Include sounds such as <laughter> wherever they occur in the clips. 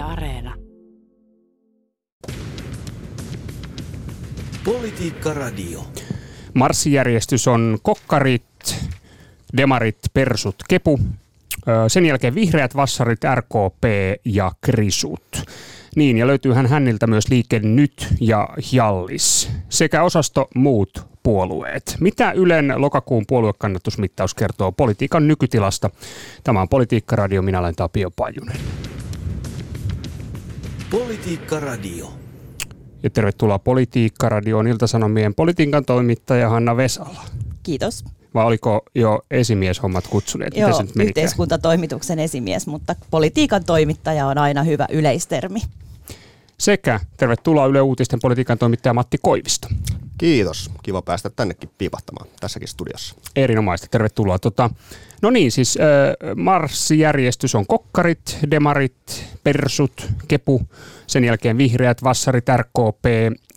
Yle Areena. Politiikka Radio. Marssijärjestys on kokkarit, demarit, persut, kepu. Sen jälkeen vihreät, vassarit, RKP ja krisut. Niin, ja löytyyhän häniltä myös liike Nyt ja Hjallis sekä osasto muut puolueet. Mitä Ylen lokakuun puoluekannatusmittaus kertoo politiikan nykytilasta? Tämä on Politiikka Radio, minä olen Tapio Pajunen. Politiikka Radio. Ja tervetuloa Politiikka Radioon Iltasanomien politiikan toimittaja Hanna Vesala. Kiitos. Vai oliko jo esimieshommat kutsuneet? Joo, se nyt yhteiskuntatoimituksen esimies, mutta politiikan toimittaja on aina hyvä yleistermi. Sekä tervetuloa Yle Uutisten politiikan toimittaja Matti Koivisto. Kiitos. Kiva päästä tännekin piipahtamaan tässäkin studiossa. Erinomaista. Tervetuloa. Tota, no niin, siis äh, Marssijärjestys on kokkarit, demarit, persut, kepu, sen jälkeen vihreät, vassarit, RKP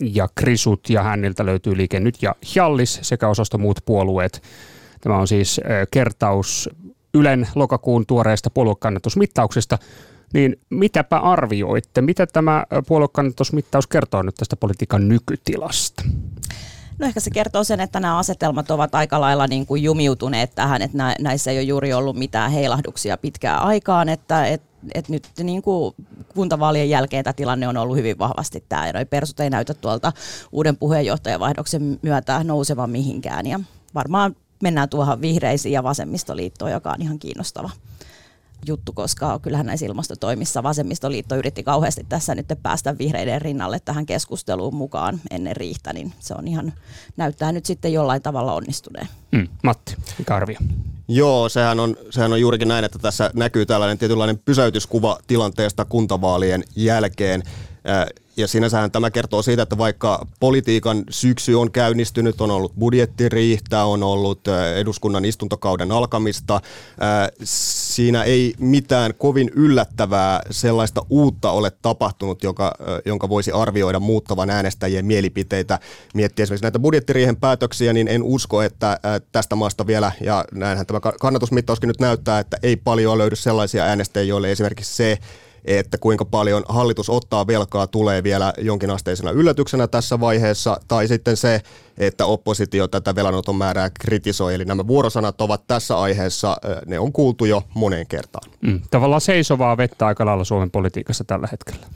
ja krisut ja häniltä löytyy liike nyt ja Hjallis sekä osasto muut puolueet. Tämä on siis kertaus Ylen lokakuun tuoreesta puoluekannatusmittauksesta. Niin mitäpä arvioitte? Mitä tämä puoluekannatusmittaus kertoo nyt tästä politiikan nykytilasta? No ehkä se kertoo sen, että nämä asetelmat ovat aika lailla niin kuin jumiutuneet tähän, että näissä ei ole juuri ollut mitään heilahduksia pitkään aikaan, että, että että nyt niin kuin kuntavaalien jälkeen tämä tilanne on ollut hyvin vahvasti tämä, ja persut ei näytä tuolta uuden puheenjohtajavaihdoksen myötä nousevan mihinkään, ja varmaan mennään tuohon vihreisiin ja vasemmistoliittoon, joka on ihan kiinnostava juttu, koska kyllähän näissä ilmastotoimissa vasemmistoliitto yritti kauheasti tässä nyt päästä vihreiden rinnalle tähän keskusteluun mukaan ennen riihtä, niin se on ihan, näyttää nyt sitten jollain tavalla onnistuneen. Mm, Matti, mikä arvio? Joo, sehän on, sehän on juurikin näin, että tässä näkyy tällainen tietynlainen pysäytyskuva tilanteesta kuntavaalien jälkeen. Ja sinänsähän tämä kertoo siitä, että vaikka politiikan syksy on käynnistynyt, on ollut budjettiriihtä, on ollut eduskunnan istuntokauden alkamista, siinä ei mitään kovin yllättävää sellaista uutta ole tapahtunut, joka, jonka voisi arvioida muuttavan äänestäjien mielipiteitä. Miettiä esimerkiksi näitä budjettiriihen päätöksiä, niin en usko, että tästä maasta vielä, ja näinhän tämä kannatusmittauskin nyt näyttää, että ei paljon löydy sellaisia äänestäjiä, joille esimerkiksi se, että kuinka paljon hallitus ottaa velkaa tulee vielä jonkinasteisena yllätyksenä tässä vaiheessa, tai sitten se, että oppositio tätä velanoton määrää kritisoi. Eli nämä vuorosanat ovat tässä aiheessa, ne on kuultu jo moneen kertaan. Mm, tavallaan seisovaa vettä aika lailla Suomen politiikassa tällä hetkellä.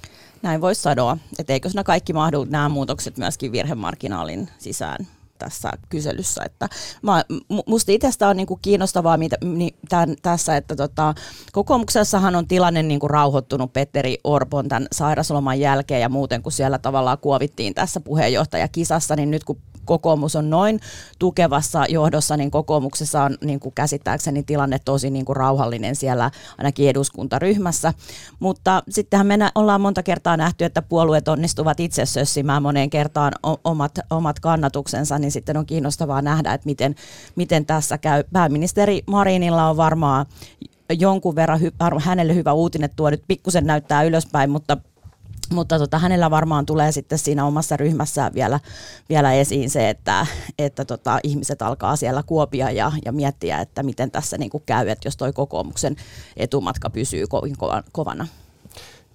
Näin voisi sanoa, että eikö nämä kaikki mahdu nämä muutokset myöskin virhemarginaalin sisään tässä kyselyssä. Että mä, musta itsestä on niinku kiinnostavaa mitä, niin, tämän, tässä, että tota, kokoomuksessahan on tilanne niinku rauhoittunut Petteri Orpon tämän sairasloman jälkeen ja muuten, kun siellä tavallaan kuovittiin tässä puheenjohtajakisassa, niin nyt kun kokoomus on noin tukevassa johdossa, niin kokoomuksessa on niin kuin käsittääkseni tilanne tosi niin kuin rauhallinen siellä ainakin eduskuntaryhmässä. Mutta sittenhän me ollaan monta kertaa nähty, että puolueet onnistuvat itse sössimään moneen kertaan omat, omat kannatuksensa, niin sitten on kiinnostavaa nähdä, että miten, miten tässä käy. Pääministeri Marinilla on varmaan jonkun verran hy- hänelle hyvä uutinen, tuo nyt pikkusen näyttää ylöspäin, mutta mutta tota, hänellä varmaan tulee sitten siinä omassa ryhmässään vielä, vielä esiin se, että, että tota, ihmiset alkaa siellä kuopia ja, ja miettiä, että miten tässä niin kuin käy, että jos toi kokoomuksen etumatka pysyy kovin kovana.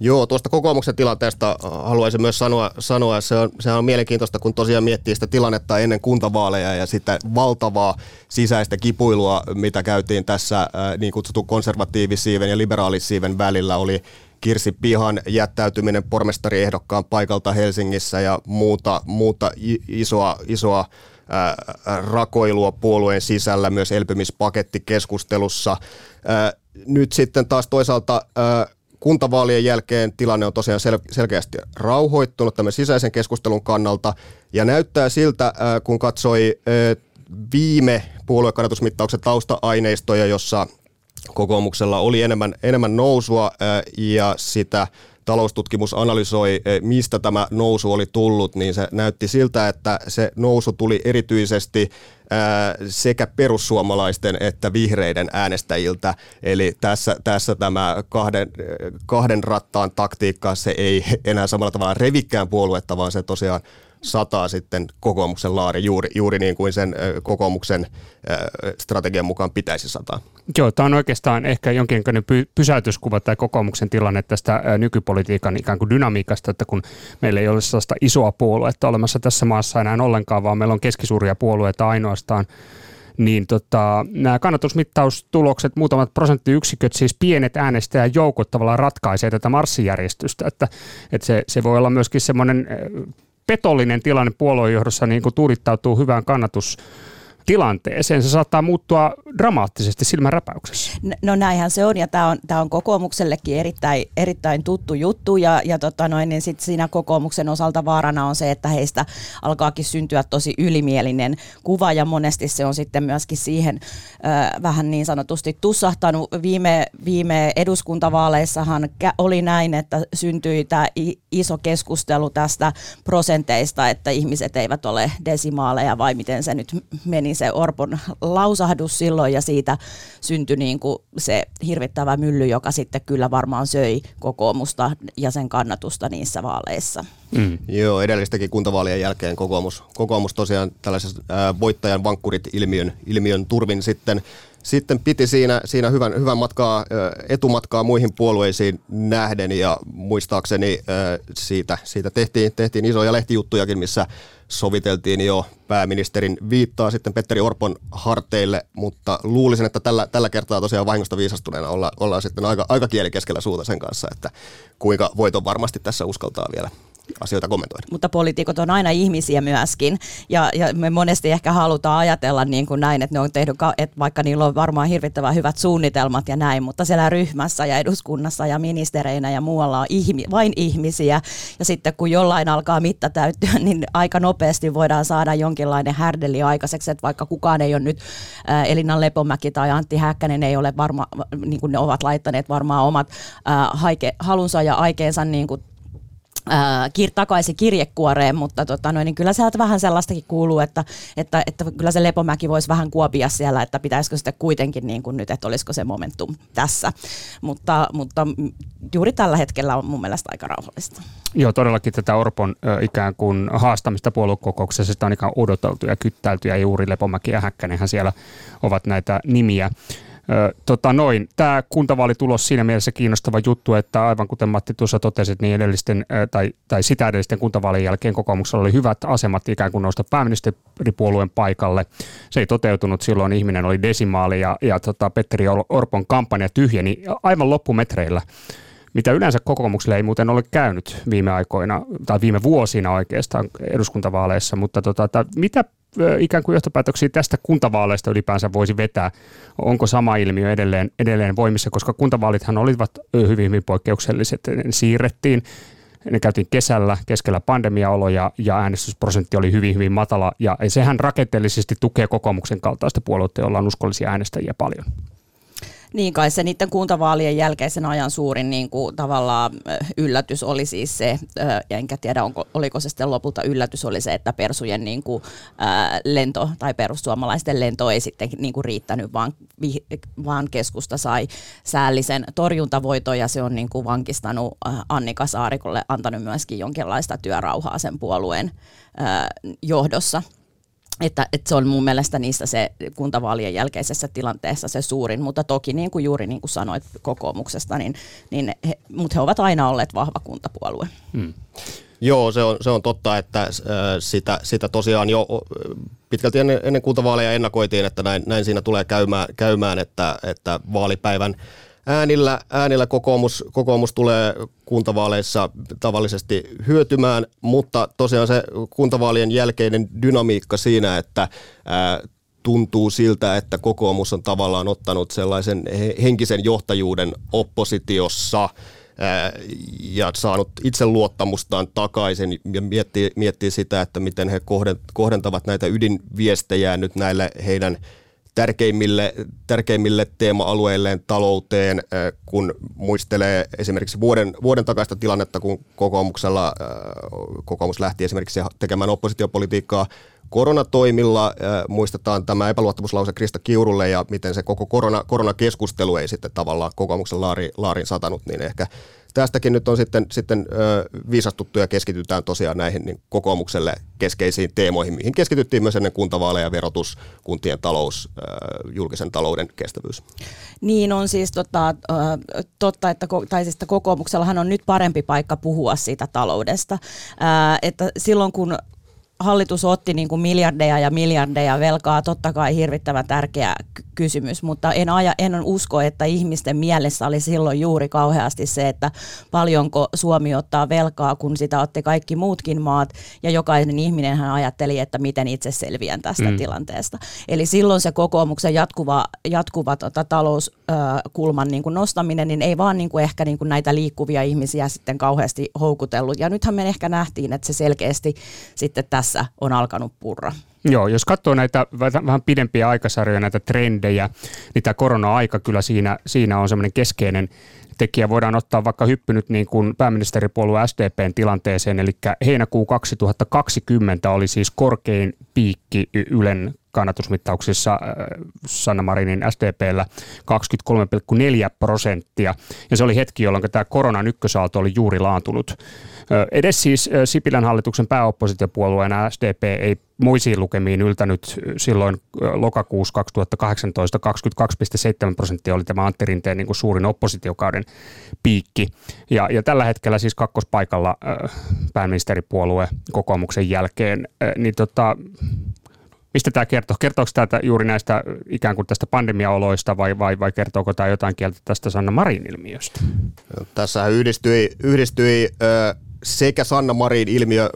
Joo, tuosta kokoomuksen tilanteesta haluaisin myös sanoa, sanoa se, on, se on mielenkiintoista, kun tosiaan miettii sitä tilannetta ennen kuntavaaleja ja sitä valtavaa sisäistä kipuilua, mitä käytiin tässä niin kutsutun konservatiivisiiven ja liberaalisiiven välillä, oli Kirsi Pihan jättäytyminen pormestariehdokkaan paikalta Helsingissä ja muuta, muuta isoa, isoa ää, rakoilua puolueen sisällä, myös elpymispakettikeskustelussa. Ää, nyt sitten taas toisaalta kuntavaalien jälkeen tilanne on tosiaan sel- selkeästi rauhoittunut tämän sisäisen keskustelun kannalta. Ja näyttää siltä, ää, kun katsoi ää, viime puoluekannatusmittauksen tausta-aineistoja, jossa kokoomuksella oli enemmän, enemmän nousua ja sitä taloustutkimus analysoi, mistä tämä nousu oli tullut, niin se näytti siltä, että se nousu tuli erityisesti sekä perussuomalaisten että vihreiden äänestäjiltä. Eli tässä, tässä tämä kahden, kahden rattaan taktiikka, se ei <laughs> enää samalla tavalla revikään puoluetta, vaan se tosiaan sataa sitten kokoomuksen laari juuri, juuri niin kuin sen kokoomuksen strategian mukaan pitäisi sataa. Joo, tämä on oikeastaan ehkä jonkinlainen py- pysäytyskuva tai kokoomuksen tilanne tästä nykypolitiikan ikään kuin dynamiikasta, että kun meillä ei ole sellaista isoa puoluetta olemassa tässä maassa enää ollenkaan, vaan meillä on keskisuuria puolueita ainoastaan, niin tota, nämä kannatusmittaustulokset, muutamat prosenttiyksiköt, siis pienet äänestäjäjoukot tavallaan ratkaisee tätä marssijärjestystä, että, että se, se voi olla myöskin semmoinen petollinen tilanne puoluejohdossa niin kuin tuudittautuu hyvään kannatus tilanteeseen. Se saattaa muuttua dramaattisesti silmänräpäyksessä. No näinhän se on ja tämä on, tää on kokoomuksellekin erittäin, erittäin tuttu juttu ja, ja tota noin, niin sit siinä kokoomuksen osalta vaarana on se, että heistä alkaakin syntyä tosi ylimielinen kuva ja monesti se on sitten myöskin siihen äh, vähän niin sanotusti tussahtanut. Viime, viime eduskuntavaaleissahan oli näin, että syntyi tämä iso keskustelu tästä prosenteista, että ihmiset eivät ole desimaaleja vai miten se nyt meni niin se Orpon lausahdus silloin ja siitä syntyi niin kuin se hirvittävä mylly, joka sitten kyllä varmaan söi kokoomusta ja sen kannatusta niissä vaaleissa. Mm. Joo, edellistäkin kuntavaalien jälkeen kokoomus, kokoomus tosiaan tällaisen voittajan vankkurit ilmiön, ilmiön turvin sitten sitten piti siinä, siinä hyvän, hyvän matkaa, etumatkaa muihin puolueisiin nähden ja muistaakseni siitä, siitä tehtiin, tehtiin isoja lehtijuttujakin, missä soviteltiin jo pääministerin viittaa sitten Petteri Orpon harteille, mutta luulisin, että tällä, tällä kertaa tosiaan vahingosta viisastuneena olla, ollaan sitten aika, aika kieli keskellä suuta sen kanssa, että kuinka voiton varmasti tässä uskaltaa vielä asioita kommentoida. Mutta poliitikot on aina ihmisiä myöskin ja, ja me monesti ehkä halutaan ajatella niin kuin näin, että ne on tehnyt, että vaikka niillä on varmaan hirvittävän hyvät suunnitelmat ja näin, mutta siellä ryhmässä ja eduskunnassa ja ministereinä ja muualla on ihmi, vain ihmisiä ja sitten kun jollain alkaa mitta täyttyä, niin aika nopeasti voidaan saada jonkinlainen härdeli aikaiseksi, että vaikka kukaan ei ole nyt, äh, Elina Lepomäki tai Antti Häkkänen ei ole varmaan, niin kuin ne ovat laittaneet varmaan omat äh, haike, halunsa ja aikeensa niin kuin kir- takaisin kirjekuoreen, mutta tota, noin, niin kyllä sieltä vähän sellaistakin kuuluu, että, että, että kyllä se Lepomäki voisi vähän kuopia siellä, että pitäisikö sitten kuitenkin niin kuin nyt, että olisiko se momentum tässä. Mutta, mutta juuri tällä hetkellä on mun mielestä aika rauhallista. Joo, todellakin tätä Orpon ö, ikään kuin haastamista puoluekokouksessa sitä on ikään odoteltu ja kyttäilty ja juuri Lepomäki ja Häkkänenhän siellä ovat näitä nimiä tota noin, tämä kuntavaalitulos siinä mielessä kiinnostava juttu, että aivan kuten Matti tuossa totesit, niin edellisten, tai, tai sitä edellisten kuntavaalien jälkeen kokoomuksella oli hyvät asemat ikään kuin nousta pääministeripuolueen paikalle. Se ei toteutunut silloin, ihminen oli desimaali ja, ja tota, Petteri Orpon kampanja tyhjeni aivan loppumetreillä mitä yleensä kokoomukselle ei muuten ole käynyt viime aikoina tai viime vuosina oikeastaan eduskuntavaaleissa, mutta tota, mitä ikään kuin johtopäätöksiä tästä kuntavaaleista ylipäänsä voisi vetää? Onko sama ilmiö edelleen, edelleen voimissa, koska kuntavaalithan olivat hyvin, hyvin poikkeukselliset. Ne siirrettiin, ne käytiin kesällä keskellä pandemiaoloja ja äänestysprosentti oli hyvin, hyvin matala. Ja sehän rakenteellisesti tukee kokoomuksen kaltaista puoluetta, jolla on uskollisia äänestäjiä paljon. Niin kai se niiden kuntavaalien jälkeisen ajan suurin niin kuin, tavallaan yllätys oli siis se, ja enkä tiedä onko, oliko se sitten lopulta yllätys, oli se, että Persujen niin kuin, lento tai perussuomalaisten lento ei sitten niin kuin, riittänyt, vaan, vaan keskusta sai säällisen torjuntavoiton ja se on niin kuin, vankistanut Annika Saarikolle, antanut myöskin jonkinlaista työrauhaa sen puolueen johdossa että, että se on mun mielestä niistä se kuntavaalien jälkeisessä tilanteessa se suurin, mutta toki niin kuin juuri niin kuin sanoit kokoomuksesta, niin, niin he, mutta he ovat aina olleet vahva kuntapuolue. Hmm. Joo, se on, se on totta, että äh, sitä, sitä tosiaan jo pitkälti ennen, ennen kuntavaaleja ennakoitiin, että näin, näin siinä tulee käymään, käymään että, että vaalipäivän äänillä, äänillä kokoomus, kokoomus tulee kuntavaaleissa tavallisesti hyötymään, mutta tosiaan se kuntavaalien jälkeinen dynamiikka siinä, että ää, tuntuu siltä, että kokoomus on tavallaan ottanut sellaisen henkisen johtajuuden oppositiossa ja saanut itseluottamustaan takaisin ja miettii, miettii sitä, että miten he kohdentavat näitä ydinviestejä nyt näille heidän – tärkeimmille, tärkeimmille teema-alueilleen talouteen, kun muistelee esimerkiksi vuoden, vuoden takaista tilannetta, kun kokoomuksella, kokoomus lähti esimerkiksi tekemään oppositiopolitiikkaa koronatoimilla. Muistetaan tämä epäluottamuslause Krista Kiurulle ja miten se koko korona, koronakeskustelu ei sitten tavallaan kokoomuksen laari, laarin satanut, niin ehkä tästäkin nyt on sitten, sitten ö, viisastuttu ja keskitytään tosiaan näihin niin kokoomukselle keskeisiin teemoihin, mihin keskityttiin myös ennen kuntavaaleja, verotus, kuntien talous, ö, julkisen talouden kestävyys. Niin on siis tota, totta, että, tai siis, että kokoomuksellahan on nyt parempi paikka puhua siitä taloudesta. Ää, että silloin kun hallitus otti niin kuin miljardeja ja miljardeja velkaa, totta kai hirvittävän tärkeä kysymys, mutta en, aja, en usko, että ihmisten mielessä oli silloin juuri kauheasti se, että paljonko Suomi ottaa velkaa, kun sitä otti kaikki muutkin maat, ja jokainen ihminen hän ajatteli, että miten itse selviän tästä mm. tilanteesta. Eli silloin se kokoomuksen jatkuva, jatkuva tota, talouskulman niin kuin nostaminen, niin ei vaan niin kuin ehkä niin kuin näitä liikkuvia ihmisiä sitten kauheasti houkutellut, ja nythän me ehkä nähtiin, että se selkeästi sitten tässä on alkanut purra. Joo, jos katsoo näitä vähän pidempiä aikasarjoja, näitä trendejä, niin tämä korona-aika kyllä siinä, siinä on semmoinen keskeinen tekijä. Voidaan ottaa vaikka hyppynyt niin kuin pääministeripuolue SDPn tilanteeseen, eli heinäkuu 2020 oli siis korkein piikki Ylen kannatusmittauksissa äh, Sanna Marinin SDPllä 23,4 prosenttia. Ja se oli hetki, jolloin tämä koronan ykkösaalto oli juuri laantunut. Edes siis Sipilän hallituksen pääoppositiopuolueena SDP ei muisiin lukemiin yltänyt silloin lokakuussa 2018 22,7 prosenttia oli tämä Antti Rinteen niin kuin suurin oppositiokauden piikki. Ja, ja tällä hetkellä siis kakkospaikalla pääministeripuolue kokoomuksen jälkeen, niin tota, Mistä tämä kertoo? Kertooko tämä juuri näistä ikään kuin tästä pandemiaoloista vai, vai, vai kertooko tämä jotain kieltä tästä Sanna Marin ilmiöstä? Tässä yhdistyi, yhdistyi ö, sekä Sanna Marin ilmiö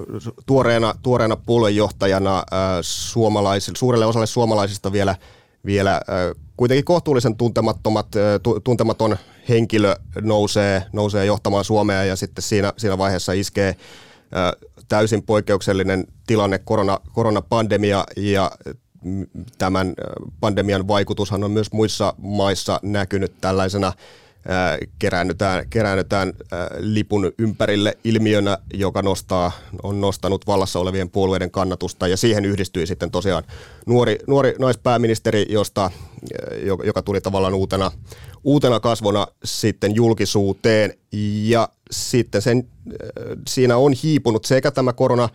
tuoreena, tuoreena puoluejohtajana suomalaisille, suurelle osalle suomalaisista vielä, vielä äh, kuitenkin kohtuullisen tuntemattomat, äh, tuntematon henkilö nousee, nousee johtamaan Suomea ja sitten siinä, siinä vaiheessa iskee äh, täysin poikkeuksellinen tilanne, korona, koronapandemia ja tämän pandemian vaikutushan on myös muissa maissa näkynyt tällaisena keräännytään, keräännytään lipun ympärille ilmiönä, joka nostaa, on nostanut vallassa olevien puolueiden kannatusta. Ja siihen yhdistyi sitten tosiaan nuori, nuori naispääministeri, josta, joka tuli tavallaan uutena, uutena kasvona sitten julkisuuteen. Ja sitten sen, siinä on hiipunut sekä tämä korona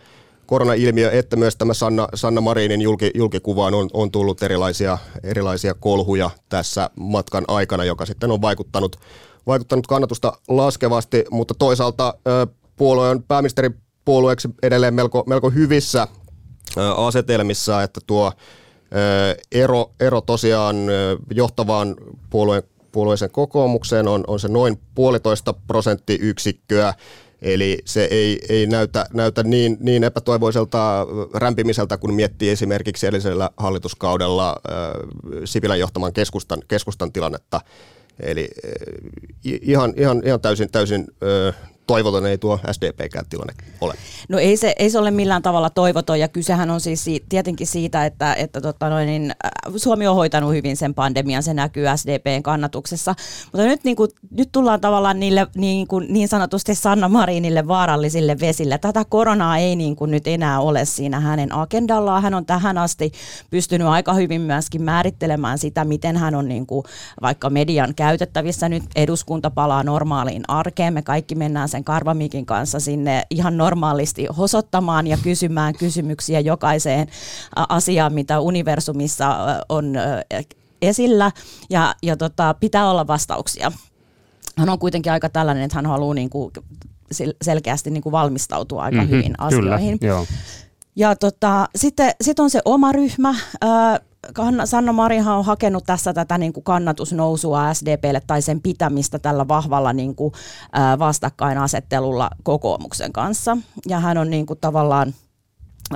koronailmiö että myös tämä Sanna, Sanna Marinin julki, julkikuvaan on, on tullut erilaisia, erilaisia kolhuja tässä matkan aikana, joka sitten on vaikuttanut, vaikuttanut kannatusta laskevasti, mutta toisaalta puolue on pääministeripuolueeksi edelleen melko, melko hyvissä asetelmissa, että tuo ero, ero tosiaan johtavaan puolueen, puolueeseen kokoomukseen on, on se noin puolitoista prosenttiyksikköä, Eli se ei, ei näytä, näytä niin, niin epätoivoiselta rämpimiseltä, kun miettii esimerkiksi edellisellä hallituskaudella äh, Sipilän johtaman keskustan, keskustan tilannetta. Eli äh, ihan, ihan, ihan täysin, täysin äh, toivoton ei tuo SDPkään tilanne ole. No ei se, ei se ole millään tavalla toivoton ja kysehän on siis tietenkin siitä, että, että tota noin, niin, äh, Suomi on hoitanut hyvin sen pandemian, se näkyy SDPn kannatuksessa, mutta nyt, niin kuin, nyt tullaan tavallaan niille niin, kuin, niin sanotusti Sanna Marinille vaarallisille vesille. Tätä koronaa ei niin kuin nyt enää ole siinä hänen agendallaan. Hän on tähän asti pystynyt aika hyvin myöskin määrittelemään sitä, miten hän on niin kuin, vaikka median käytettävissä. Nyt eduskunta palaa normaaliin arkeen, me kaikki mennään sen Karvamikin kanssa sinne ihan normaalisti hosottamaan ja kysymään kysymyksiä jokaiseen asiaan, mitä universumissa on esillä ja, ja tota, pitää olla vastauksia. Hän on kuitenkin aika tällainen, että hän haluaa niin kuin selkeästi niin kuin valmistautua aika mm-hmm, hyvin asioihin. Kyllä, joo. Ja tota, sitten sit on se oma ryhmä. Sanna Marinhan on hakenut tässä tätä niin kuin kannatusnousua SDPlle tai sen pitämistä tällä vahvalla niin kuin, vastakkainasettelulla kokoomuksen kanssa. Ja hän on niin kuin, tavallaan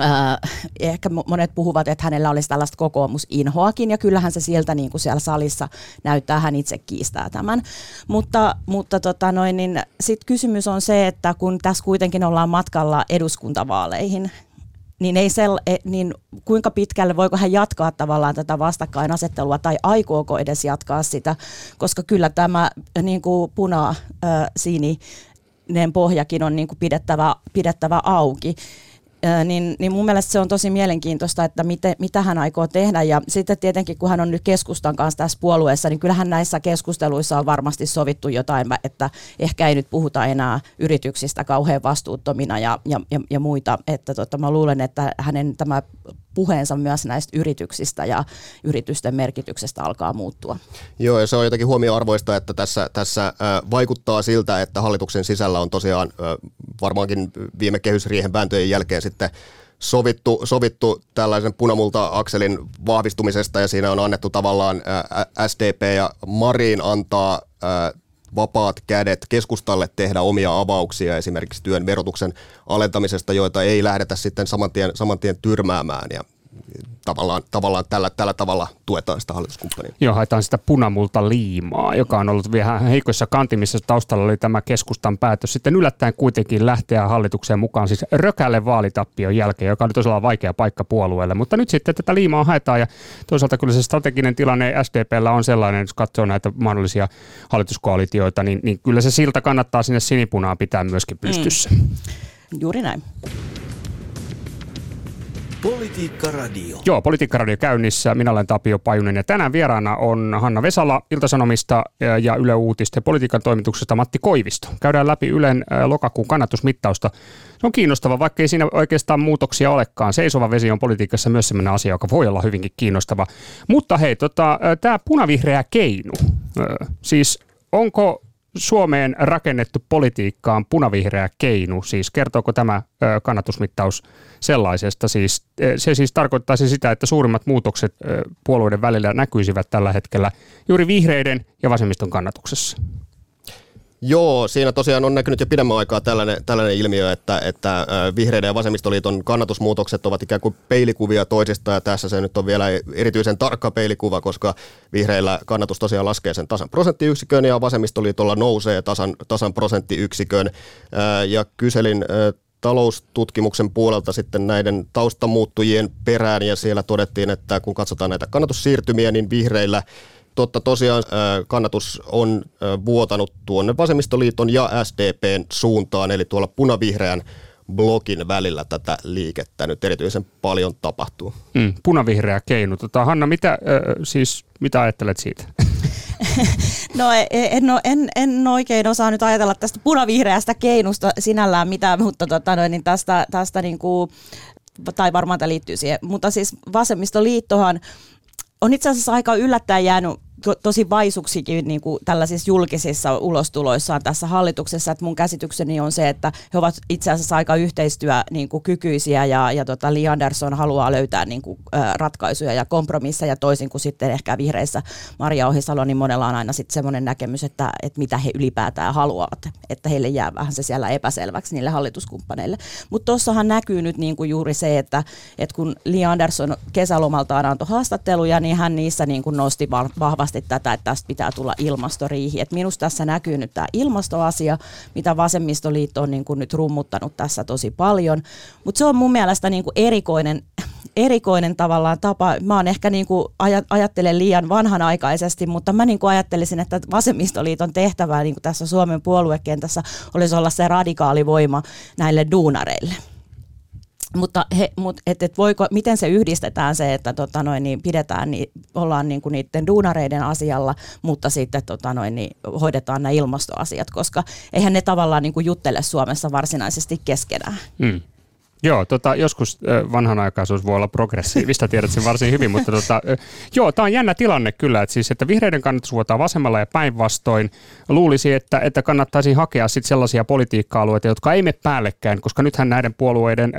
Äh, ehkä monet puhuvat, että hänellä olisi tällaista kokoomusinhoakin, ja kyllähän se sieltä niin kuin siellä salissa näyttää, hän itse kiistää tämän. Mutta, mutta tota noin, niin sit kysymys on se, että kun tässä kuitenkin ollaan matkalla eduskuntavaaleihin, niin, ei sel, e, niin kuinka pitkälle, voiko hän jatkaa tavallaan tätä vastakkainasettelua tai aikooko edes jatkaa sitä, koska kyllä tämä niin kuin puna, ä, sininen pohjakin on niin kuin pidettävä, pidettävä auki. Niin, niin mun mielestä se on tosi mielenkiintoista, että miten, mitä hän aikoo tehdä. Ja sitten tietenkin, kun hän on nyt keskustan kanssa tässä puolueessa, niin kyllähän näissä keskusteluissa on varmasti sovittu jotain, että ehkä ei nyt puhuta enää yrityksistä kauhean vastuuttomina ja, ja, ja, ja muita. Että tota, mä luulen, että hänen tämä puheensa myös näistä yrityksistä ja yritysten merkityksestä alkaa muuttua. Joo, ja se on jotenkin huomioarvoista, että tässä, tässä vaikuttaa siltä, että hallituksen sisällä on tosiaan varmaankin viime kehysriihen vääntöjen jälkeen sitten sovittu, sovittu tällaisen punamulta-akselin vahvistumisesta ja siinä on annettu tavallaan SDP ja Marin antaa vapaat kädet keskustalle tehdä omia avauksia esimerkiksi työn verotuksen alentamisesta, joita ei lähdetä sitten saman tien, saman tien tyrmäämään. Ja tavallaan, tavallaan tällä, tällä tavalla tuetaan sitä hallituskumppania. Joo, haetaan sitä punamulta liimaa, joka on ollut vähän heikoissa kantimissa. Taustalla oli tämä keskustan päätös sitten yllättäen kuitenkin lähteä hallitukseen mukaan siis rökälle vaalitappion jälkeen, joka oli tosiaan vaikea paikka puolueelle. Mutta nyt sitten tätä liimaa haetaan ja toisaalta kyllä se strateginen tilanne SDPllä on sellainen, jos katsoo näitä mahdollisia hallituskoalitioita, niin, niin kyllä se siltä kannattaa sinne sinipunaan pitää myöskin pystyssä. Mm. Juuri näin. Politiikka Radio. Joo, Politiikka Radio käynnissä. Minä olen Tapio Pajunen ja tänään vieraana on Hanna Vesala Iltasanomista ja Yle Uutisten politiikan toimituksesta Matti Koivisto. Käydään läpi Ylen lokakuun kannatusmittausta. Se on kiinnostava, vaikka ei siinä oikeastaan muutoksia olekaan. Seisova vesi on politiikassa myös sellainen asia, joka voi olla hyvinkin kiinnostava. Mutta hei, tota, tämä punavihreä keinu, siis onko Suomeen rakennettu politiikkaan punavihreä keinu, siis kertooko tämä kannatusmittaus sellaisesta? Siis, se siis tarkoittaisi sitä, että suurimmat muutokset puolueiden välillä näkyisivät tällä hetkellä juuri vihreiden ja vasemmiston kannatuksessa. Joo, siinä tosiaan on näkynyt jo pidemmän aikaa tällainen, tällainen ilmiö, että, että vihreiden ja vasemmistoliiton kannatusmuutokset ovat ikään kuin peilikuvia toisista, ja tässä se nyt on vielä erityisen tarkka peilikuva, koska vihreillä kannatus tosiaan laskee sen tasan prosenttiyksikön, ja vasemmistoliitolla nousee tasan, tasan prosenttiyksikön, ja kyselin taloustutkimuksen puolelta sitten näiden taustamuuttujien perään, ja siellä todettiin, että kun katsotaan näitä kannatussiirtymiä, niin vihreillä totta tosiaan kannatus on vuotanut tuonne Vasemmistoliiton ja SDPn suuntaan, eli tuolla punavihreän blokin välillä tätä liikettä nyt erityisen paljon tapahtuu. Mm, punavihreä keinu. Tota, Hanna, mitä, äh, siis, mitä ajattelet siitä? <laughs> no e, e, en, en, en oikein osaa nyt ajatella tästä punavihreästä keinusta sinällään mitään, mutta tota, noin, niin tästä, tästä niin kuin, tai varmaan tämä liittyy siihen, mutta siis vasemmistoliittohan on itse asiassa aika yllättäen jäänyt tosi vaisuksikin niin kuin tällaisissa julkisissa ulostuloissaan tässä hallituksessa, että mun käsitykseni on se, että he ovat itse asiassa aika yhteistyökykyisiä niin ja, ja tota Li Andersson haluaa löytää niin kuin, ratkaisuja ja kompromisseja toisin kuin sitten ehkä vihreissä Maria Ohisalo, niin monella on aina sitten semmoinen näkemys, että, että mitä he ylipäätään haluavat, että heille jää vähän se siellä epäselväksi niille hallituskumppaneille. Mutta tuossahan näkyy nyt niin kuin juuri se, että, että kun Li Andersson kesälomaltaan antoi haastatteluja, niin hän niissä niin kuin nosti vahvasti kovasti tätä, että tästä pitää tulla ilmastoriihi. Et minusta tässä näkyy nyt tämä ilmastoasia, mitä vasemmistoliitto on niin kuin nyt rummuttanut tässä tosi paljon. Mutta se on mun mielestä niin kuin erikoinen, <laughs> erikoinen tavallaan tapa. Mä oon ehkä niin kuin ajattelen liian vanhanaikaisesti, mutta mä niin kuin ajattelisin, että vasemmistoliiton tehtävä niin kuin tässä Suomen puoluekentässä olisi olla se radikaali voima näille duunareille. Mutta he, mut, et, et voiko, miten se yhdistetään se, että tota noin, niin pidetään, niin, ollaan niin kuin niiden duunareiden asialla, mutta sitten tota noin, niin hoidetaan nämä ilmastoasiat, koska eihän ne tavallaan niin kuin juttele Suomessa varsinaisesti keskenään. Mm. Joo, tota, joskus vanhanaikaisuus voi olla progressiivista, tiedät sen varsin hyvin, mutta tota, joo, tämä on jännä tilanne kyllä, että, siis, että vihreiden kannatus vuotaa vasemmalla ja päinvastoin. Luulisi, että, että kannattaisi hakea sit sellaisia politiikka-alueita, jotka ei mene päällekkäin, koska nythän näiden puolueiden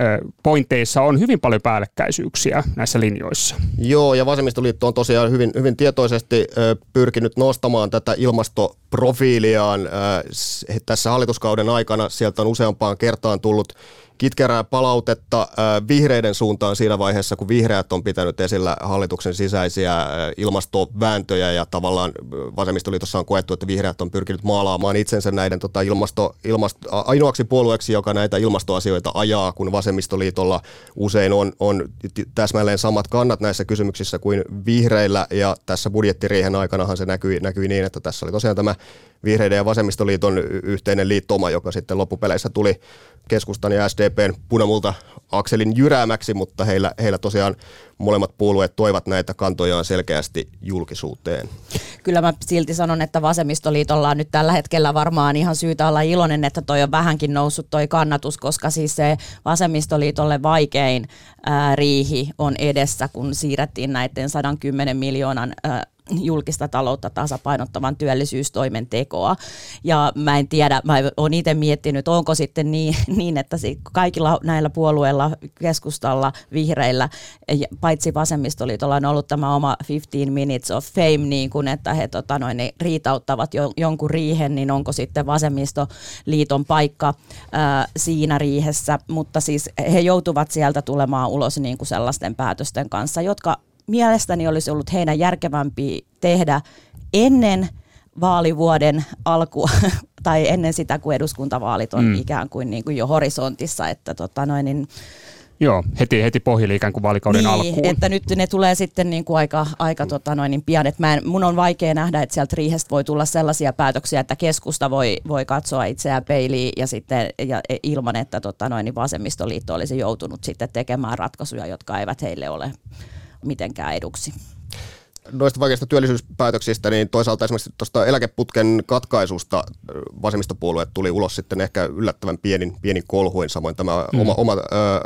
pointeissa on hyvin paljon päällekkäisyyksiä näissä linjoissa. Joo, ja vasemmistoliitto on tosiaan hyvin, hyvin tietoisesti pyrkinyt nostamaan tätä ilmastoprofiiliaan tässä hallituskauden aikana. Sieltä on useampaan kertaan tullut kitkerää palautetta vihreiden suuntaan siinä vaiheessa, kun vihreät on pitänyt esillä hallituksen sisäisiä ilmastovääntöjä ja tavallaan vasemmistoliitossa on koettu, että vihreät on pyrkinyt maalaamaan itsensä näiden tota, ilmasto, ilmasto, ainoaksi puolueeksi, joka näitä ilmastoasioita ajaa, kun vasemmistoliitolla usein on, on täsmälleen samat kannat näissä kysymyksissä kuin vihreillä. Ja tässä budjettiriihen aikanahan se näkyi, näkyi niin, että tässä oli tosiaan tämä vihreiden ja vasemmistoliiton yhteinen liittoma, joka sitten loppupeleissä tuli, keskustan ja SDPn punamulta akselin jyräämäksi, mutta heillä, heillä tosiaan molemmat puolueet toivat näitä kantojaan selkeästi julkisuuteen. Kyllä mä silti sanon, että vasemmistoliitolla on nyt tällä hetkellä varmaan ihan syytä olla iloinen, että toi on vähänkin noussut toi kannatus, koska siis se vasemmistoliitolle vaikein ää, riihi on edessä, kun siirrettiin näiden 110 miljoonan ää, julkista taloutta tasapainottavan työllisyystoimen tekoa. Ja mä en tiedä, mä oon itse miettinyt, onko sitten niin, <laughs> niin että kaikilla näillä puolueilla, keskustalla, vihreillä, paitsi vasemmistoliitolla on ollut tämä oma 15 minutes of fame, niin kuin että he tota, noin, ne riitauttavat jo, jonkun riihen, niin onko sitten vasemmistoliiton paikka ää, siinä riihessä. Mutta siis he joutuvat sieltä tulemaan ulos niin kuin sellaisten päätösten kanssa, jotka mielestäni olisi ollut heidän järkevämpi tehdä ennen vaalivuoden alkua <laughs> tai ennen sitä, kun eduskuntavaalit on mm. ikään kuin, niin kuin jo horisontissa. Että tota noin, niin Joo, heti, heti pohjille ikään kuin vaalikauden niin, alkuun. että nyt ne tulee sitten niin kuin aika, aika tota noin, niin pian. Että mä en, mun on vaikea nähdä, että sieltä riihestä voi tulla sellaisia päätöksiä, että keskusta voi, voi katsoa itseään peiliin ja sitten ja e, ilman, että tota noin, niin vasemmistoliitto olisi joutunut sitten tekemään ratkaisuja, jotka eivät heille ole mitenkään eduksi noista vaikeista työllisyyspäätöksistä, niin toisaalta esimerkiksi tuosta eläkeputken katkaisusta vasemmistopuolueet tuli ulos sitten ehkä yllättävän pienin, pienin kolhuin, samoin tämä mm. oma, oma, ö,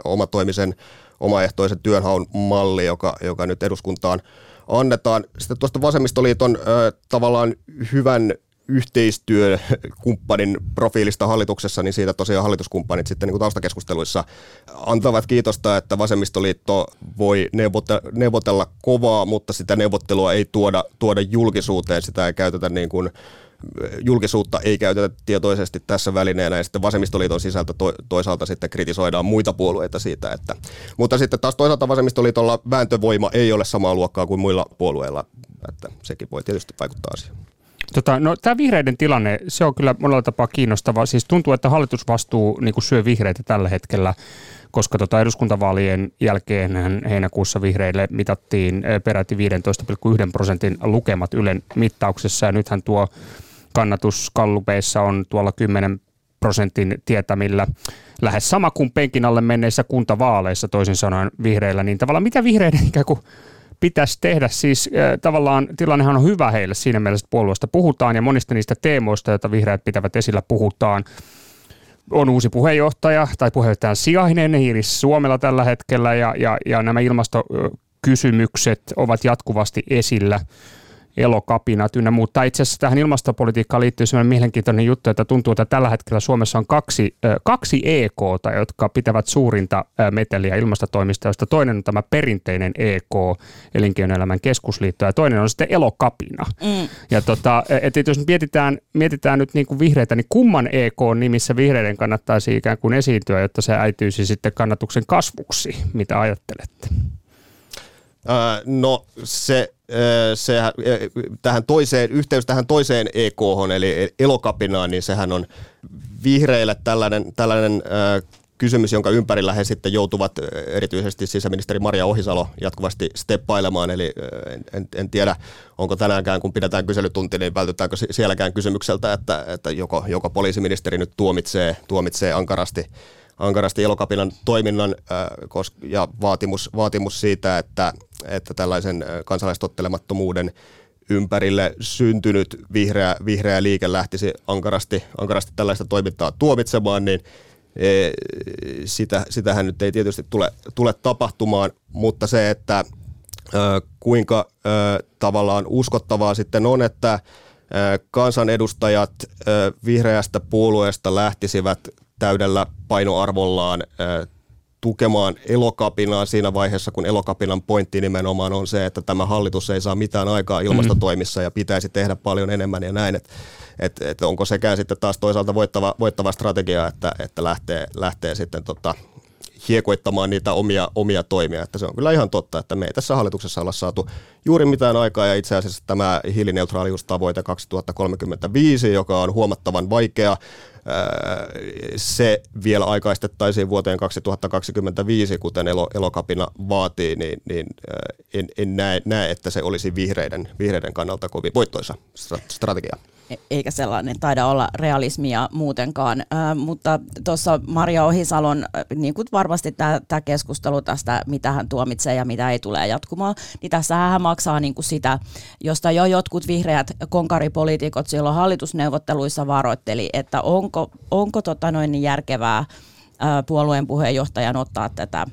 oma toimisen omaehtoisen työnhaun malli, joka, joka nyt eduskuntaan annetaan. Sitten tuosta vasemmistoliiton ö, tavallaan hyvän yhteistyökumppanin profiilista hallituksessa, niin siitä tosiaan hallituskumppanit sitten niin kuin taustakeskusteluissa antavat kiitosta, että vasemmistoliitto voi neuvotella kovaa, mutta sitä neuvottelua ei tuoda, tuoda julkisuuteen, sitä ei käytetä niin kuin julkisuutta ei käytetä tietoisesti tässä välineenä ja sitten vasemmistoliiton sisältä to, toisaalta sitten kritisoidaan muita puolueita siitä, että, mutta sitten taas toisaalta vasemmistoliitolla vääntövoima ei ole samaa luokkaa kuin muilla puolueilla, että sekin voi tietysti vaikuttaa asiaan. Tota, no, tämä vihreiden tilanne, se on kyllä monella tapaa kiinnostava. Siis tuntuu, että hallitusvastuu niin kuin syö vihreitä tällä hetkellä, koska tota eduskuntavaalien jälkeen heinäkuussa vihreille mitattiin eh, peräti 15,1 prosentin lukemat Ylen mittauksessa. Ja nythän tuo kannatus kallupeissa on tuolla 10 prosentin tietämillä lähes sama kuin penkin alle menneissä kuntavaaleissa, toisin sanoen vihreillä, niin tavallaan mitä vihreiden ikään kuin pitäisi tehdä. Siis tavallaan tilannehan on hyvä heille siinä mielessä, että puolueesta puhutaan ja monista niistä teemoista, joita vihreät pitävät esillä, puhutaan. On uusi puheenjohtaja tai puheenjohtajan sijainen Iiris Suomella tällä hetkellä ja, ja, ja nämä ilmastokysymykset ovat jatkuvasti esillä elokapinat ynnä muuta. Itse asiassa tähän ilmastopolitiikkaan liittyy sellainen mielenkiintoinen juttu, että tuntuu, että tällä hetkellä Suomessa on kaksi, kaksi EKta, jotka pitävät suurinta meteliä ilmastotoimista, joista toinen on tämä perinteinen EK, Elinkeinoelämän keskusliitto, ja toinen on sitten elokapina. Mm. Ja tota, et, et jos mietitään, mietitään nyt niin kuin vihreitä, niin kumman EK nimissä vihreiden kannattaisi ikään kuin esiintyä, jotta se äityisi sitten kannatuksen kasvuksi? Mitä ajattelette? No se, se tähän toiseen, yhteys tähän toiseen EK, eli elokapinaan, niin sehän on vihreille tällainen, tällainen kysymys, jonka ympärillä he sitten joutuvat erityisesti sisäministeri Maria Ohisalo jatkuvasti steppailemaan, eli en, en tiedä, onko tänäänkään, kun pidetään kyselytunti, niin vältytäänkö sielläkään kysymykseltä, että, että joko, joko poliisiministeri nyt tuomitsee, tuomitsee ankarasti ankarasti elokapinan toiminnan ja vaatimus, vaatimus siitä, että, että tällaisen kansalaistottelemattomuuden ympärille syntynyt vihreä, vihreä liike lähtisi ankarasti, ankarasti tällaista toimintaa tuomitsemaan, niin e, sitä, sitähän nyt ei tietysti tule, tule tapahtumaan, mutta se, että kuinka tavallaan uskottavaa sitten on, että kansanedustajat vihreästä puolueesta lähtisivät täydellä painoarvollaan tukemaan elokapinaa siinä vaiheessa, kun elokapinan pointti nimenomaan on se, että tämä hallitus ei saa mitään aikaa ilmastotoimissa ja pitäisi tehdä paljon enemmän ja näin. Että et, et onko sekään sitten taas toisaalta voittava, voittava strategia, että, että lähtee, lähtee sitten tota, hiekoittamaan niitä omia, omia toimia. Että se on kyllä ihan totta, että me ei tässä hallituksessa olla saatu juuri mitään aikaa ja itse asiassa tämä hiilineutraaliustavoite 2035, joka on huomattavan vaikea, se vielä aikaistettaisiin vuoteen 2025, kuten elokapina vaatii, niin, niin en, en näe, näe, että se olisi vihreiden, vihreiden kannalta kovin voittoisa strategia. E- eikä sellainen taida olla realismia muutenkaan. Äh, mutta tuossa Maria Ohisalon, niin kuin varmasti tämä keskustelu tästä, mitä hän tuomitsee ja mitä ei tule jatkumaan, niin tässä hän maksaa niin kuin sitä, josta jo jotkut vihreät konkaripoliitikot silloin hallitusneuvotteluissa varoitteli, että onko, onko tota noin niin järkevää äh, puolueen puheenjohtajan ottaa tätä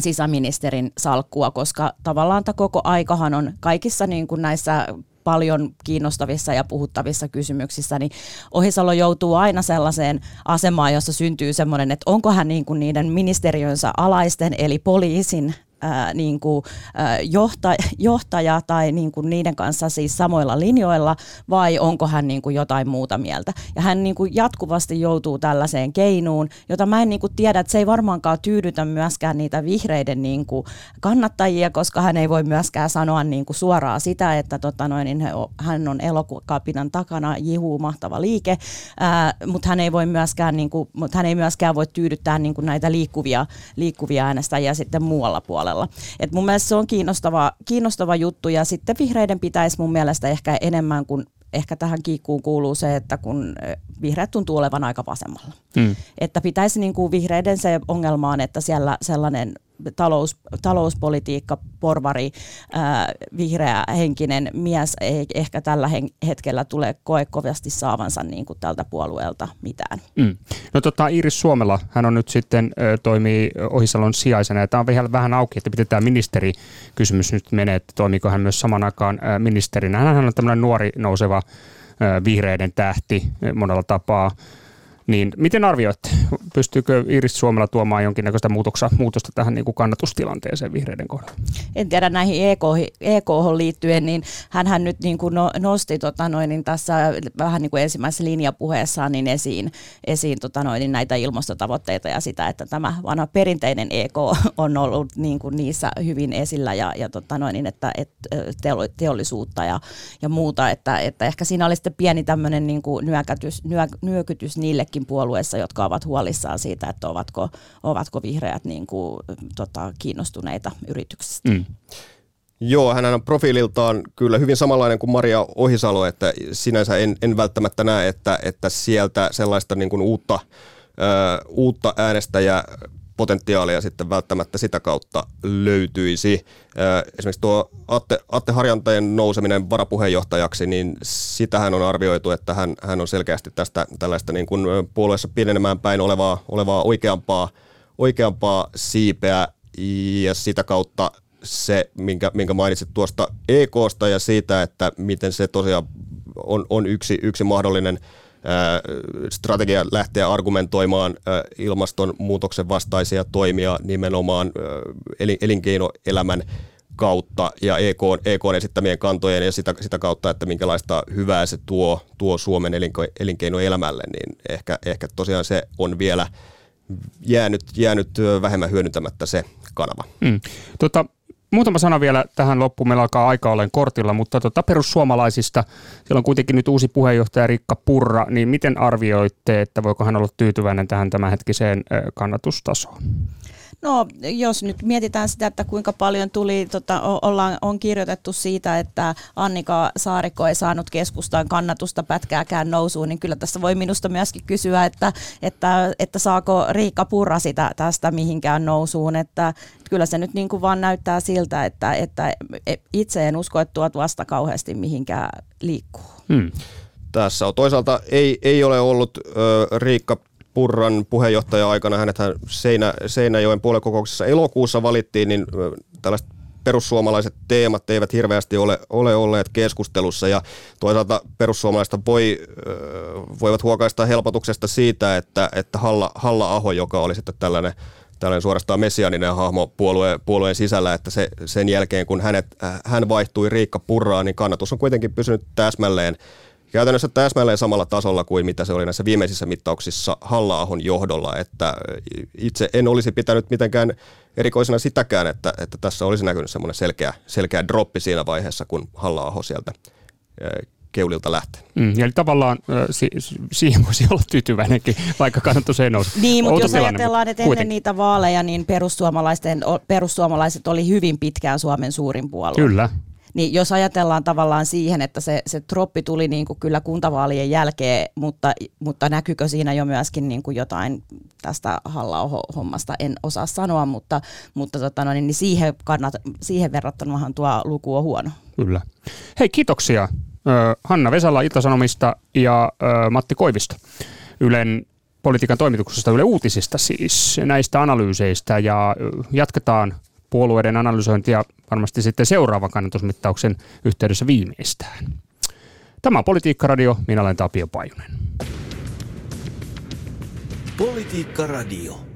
sisäministerin salkkua, koska tavallaan tämä koko aikahan on kaikissa niin kuin näissä paljon kiinnostavissa ja puhuttavissa kysymyksissä, niin Ohisalo joutuu aina sellaiseen asemaan, jossa syntyy semmoinen, että onko hän niin kuin niiden ministeriönsä alaisten, eli poliisin ää, niin kuin, ää, johta, johtaja tai niin kuin niiden kanssa siis samoilla linjoilla vai onko hän niin kuin jotain muuta mieltä. Ja hän niin kuin jatkuvasti joutuu tällaiseen keinuun, jota mä en niin kuin tiedä, että se ei varmaankaan tyydytä myöskään niitä vihreiden niin kuin kannattajia, koska hän ei voi myöskään sanoa niin kuin suoraan sitä, että tota noin, niin hän on elokuvapinan takana, jihuu, mahtava liike, ää, mutta hän ei voi myöskään, niin kuin, mutta hän ei myöskään voi tyydyttää niin kuin näitä liikkuvia, liikkuvia äänestäjiä sitten muualla puolella puolella. Et mun mielestä se on kiinnostava, kiinnostava juttu ja sitten vihreiden pitäisi mun mielestä ehkä enemmän kuin ehkä tähän kiikkuun kuuluu se, että kun vihreät tuntuu olevan aika vasemmalla. Mm. Että pitäisi niin kuin vihreiden se ongelmaan, että siellä sellainen talous, talouspolitiikka, porvari, ää, vihreä henkinen mies ei ehkä tällä hetkellä tule koe kovasti saavansa niin kuin tältä puolueelta mitään. Mm. No tota, Iiris Suomella, hän on nyt sitten ö, toimii Ohisalon sijaisena ja tämä on vielä vähän auki, että miten tämä ministerikysymys nyt menee, että toimiiko hän myös saman aikaan ö, ministerinä. Hän on tämmöinen nuori nouseva vihreiden tähti monella tapaa. Niin miten arvioitte, pystyykö Iris Suomella tuomaan jonkinnäköistä muutosta, muutosta tähän niin kuin kannatustilanteeseen vihreiden kohdalla? En tiedä näihin EK, EK liittyen, niin hän nyt niin kuin no, nosti tota noin, niin tässä vähän niin kuin ensimmäisessä linjapuheessaan niin esiin, esiin tota noin, niin näitä ilmastotavoitteita ja sitä, että tämä vanha perinteinen EK on ollut niin kuin niissä hyvin esillä ja, ja tota noin, niin että, että teollisuutta ja, ja muuta, että, että ehkä siinä oli sitten pieni tämmöinen niin kuin nyökätys, nyö, nyökytys niillekin muissakin puolueissa, jotka ovat huolissaan siitä, että ovatko, ovatko vihreät niin kuin, tota, kiinnostuneita yrityksistä. Mm. Joo, hän on profiililtaan kyllä hyvin samanlainen kuin Maria Ohisalo, että sinänsä en, en välttämättä näe, että, että sieltä sellaista niin kuin uutta, ö, uutta äänestäjää potentiaalia sitten välttämättä sitä kautta löytyisi. Esimerkiksi tuo Atte, Atte Harjantajan nouseminen varapuheenjohtajaksi, niin sitähän on arvioitu, että hän, hän on selkeästi tästä tällaista niin kuin puolueessa pienenemään päin olevaa, olevaa oikeampaa, oikeampaa siipeä ja sitä kautta se, minkä, minkä mainitsit tuosta EKsta ja siitä, että miten se tosiaan on, on yksi, yksi mahdollinen – strategia lähteä argumentoimaan ilmastonmuutoksen vastaisia toimia nimenomaan elinkeinoelämän kautta ja EK, EK esittämien kantojen ja sitä, sitä kautta, että minkälaista hyvää se tuo, tuo Suomen elinkeinoelämälle, niin ehkä, ehkä tosiaan se on vielä jäänyt, jäänyt vähemmän hyödyntämättä se kanava. Mm. Tota, Muutama sana vielä tähän loppuun. Meillä alkaa aika olen kortilla, mutta tota, perussuomalaisista, siellä on kuitenkin nyt uusi puheenjohtaja Rikka Purra, niin miten arvioitte, että voiko hän olla tyytyväinen tähän tämänhetkiseen kannatustasoon? No jos nyt mietitään sitä, että kuinka paljon tuli, tota, ollaan, on kirjoitettu siitä, että Annika Saarikko ei saanut keskustaan kannatusta pätkääkään nousuun, niin kyllä tässä voi minusta myöskin kysyä, että, että, että saako Riikka Purra sitä tästä mihinkään nousuun, että kyllä se nyt niin kuin vaan näyttää siltä, että, että itse en usko, että tuot vasta kauheasti mihinkään liikkuu. Hmm. Tässä on toisaalta ei, ei ole ollut ö, Riikka Purran puheenjohtaja-aikana, hänet Seinä, Seinäjoen puolekokouksessa elokuussa valittiin, niin tällaiset perussuomalaiset teemat eivät hirveästi ole, ole olleet keskustelussa. Ja toisaalta perussuomalaista voi, voivat huokaista helpotuksesta siitä, että, että Halla, Halla-aho, joka oli sitten tällainen tällainen suorastaan messianinen hahmo puolue, puolueen sisällä, että se, sen jälkeen kun hänet, hän vaihtui Riikka Purraan, niin kannatus on kuitenkin pysynyt täsmälleen käytännössä täsmälleen samalla tasolla kuin mitä se oli näissä viimeisissä mittauksissa halla johdolla, että itse en olisi pitänyt mitenkään erikoisena sitäkään, että, että tässä olisi näkynyt semmoinen selkeä, selkeä droppi siinä vaiheessa, kun halla sieltä keulilta lähtee. Mm, eli tavallaan äh, si- siihen voisi olla tyytyväinenkin, vaikka kannatus ei nousi. Niin, mutta jos ajatellaan, että ennen niitä vaaleja, niin perussuomalaisten, perussuomalaiset oli hyvin pitkään Suomen suurin puolue. Kyllä. Niin jos ajatellaan tavallaan siihen, että se, se troppi tuli niin kuin kyllä kuntavaalien jälkeen, mutta, mutta näkyykö siinä jo myöskin niin kuin jotain tästä halla hommasta en osaa sanoa, mutta, mutta tota, no, niin siihen, kannat, siihen verrattuna tuo luku on huono. Kyllä. Hei, kiitoksia Hanna Vesala Ilta-Sanomista ja Matti Koivisto Ylen politiikan toimituksesta Yle Uutisista siis näistä analyyseistä ja jatketaan puolueiden analysointia varmasti sitten seuraavan kannatusmittauksen yhteydessä viimeistään. Tämä on Politiikka-radio, minä olen Tapio Pajunen. Politiikka-radio.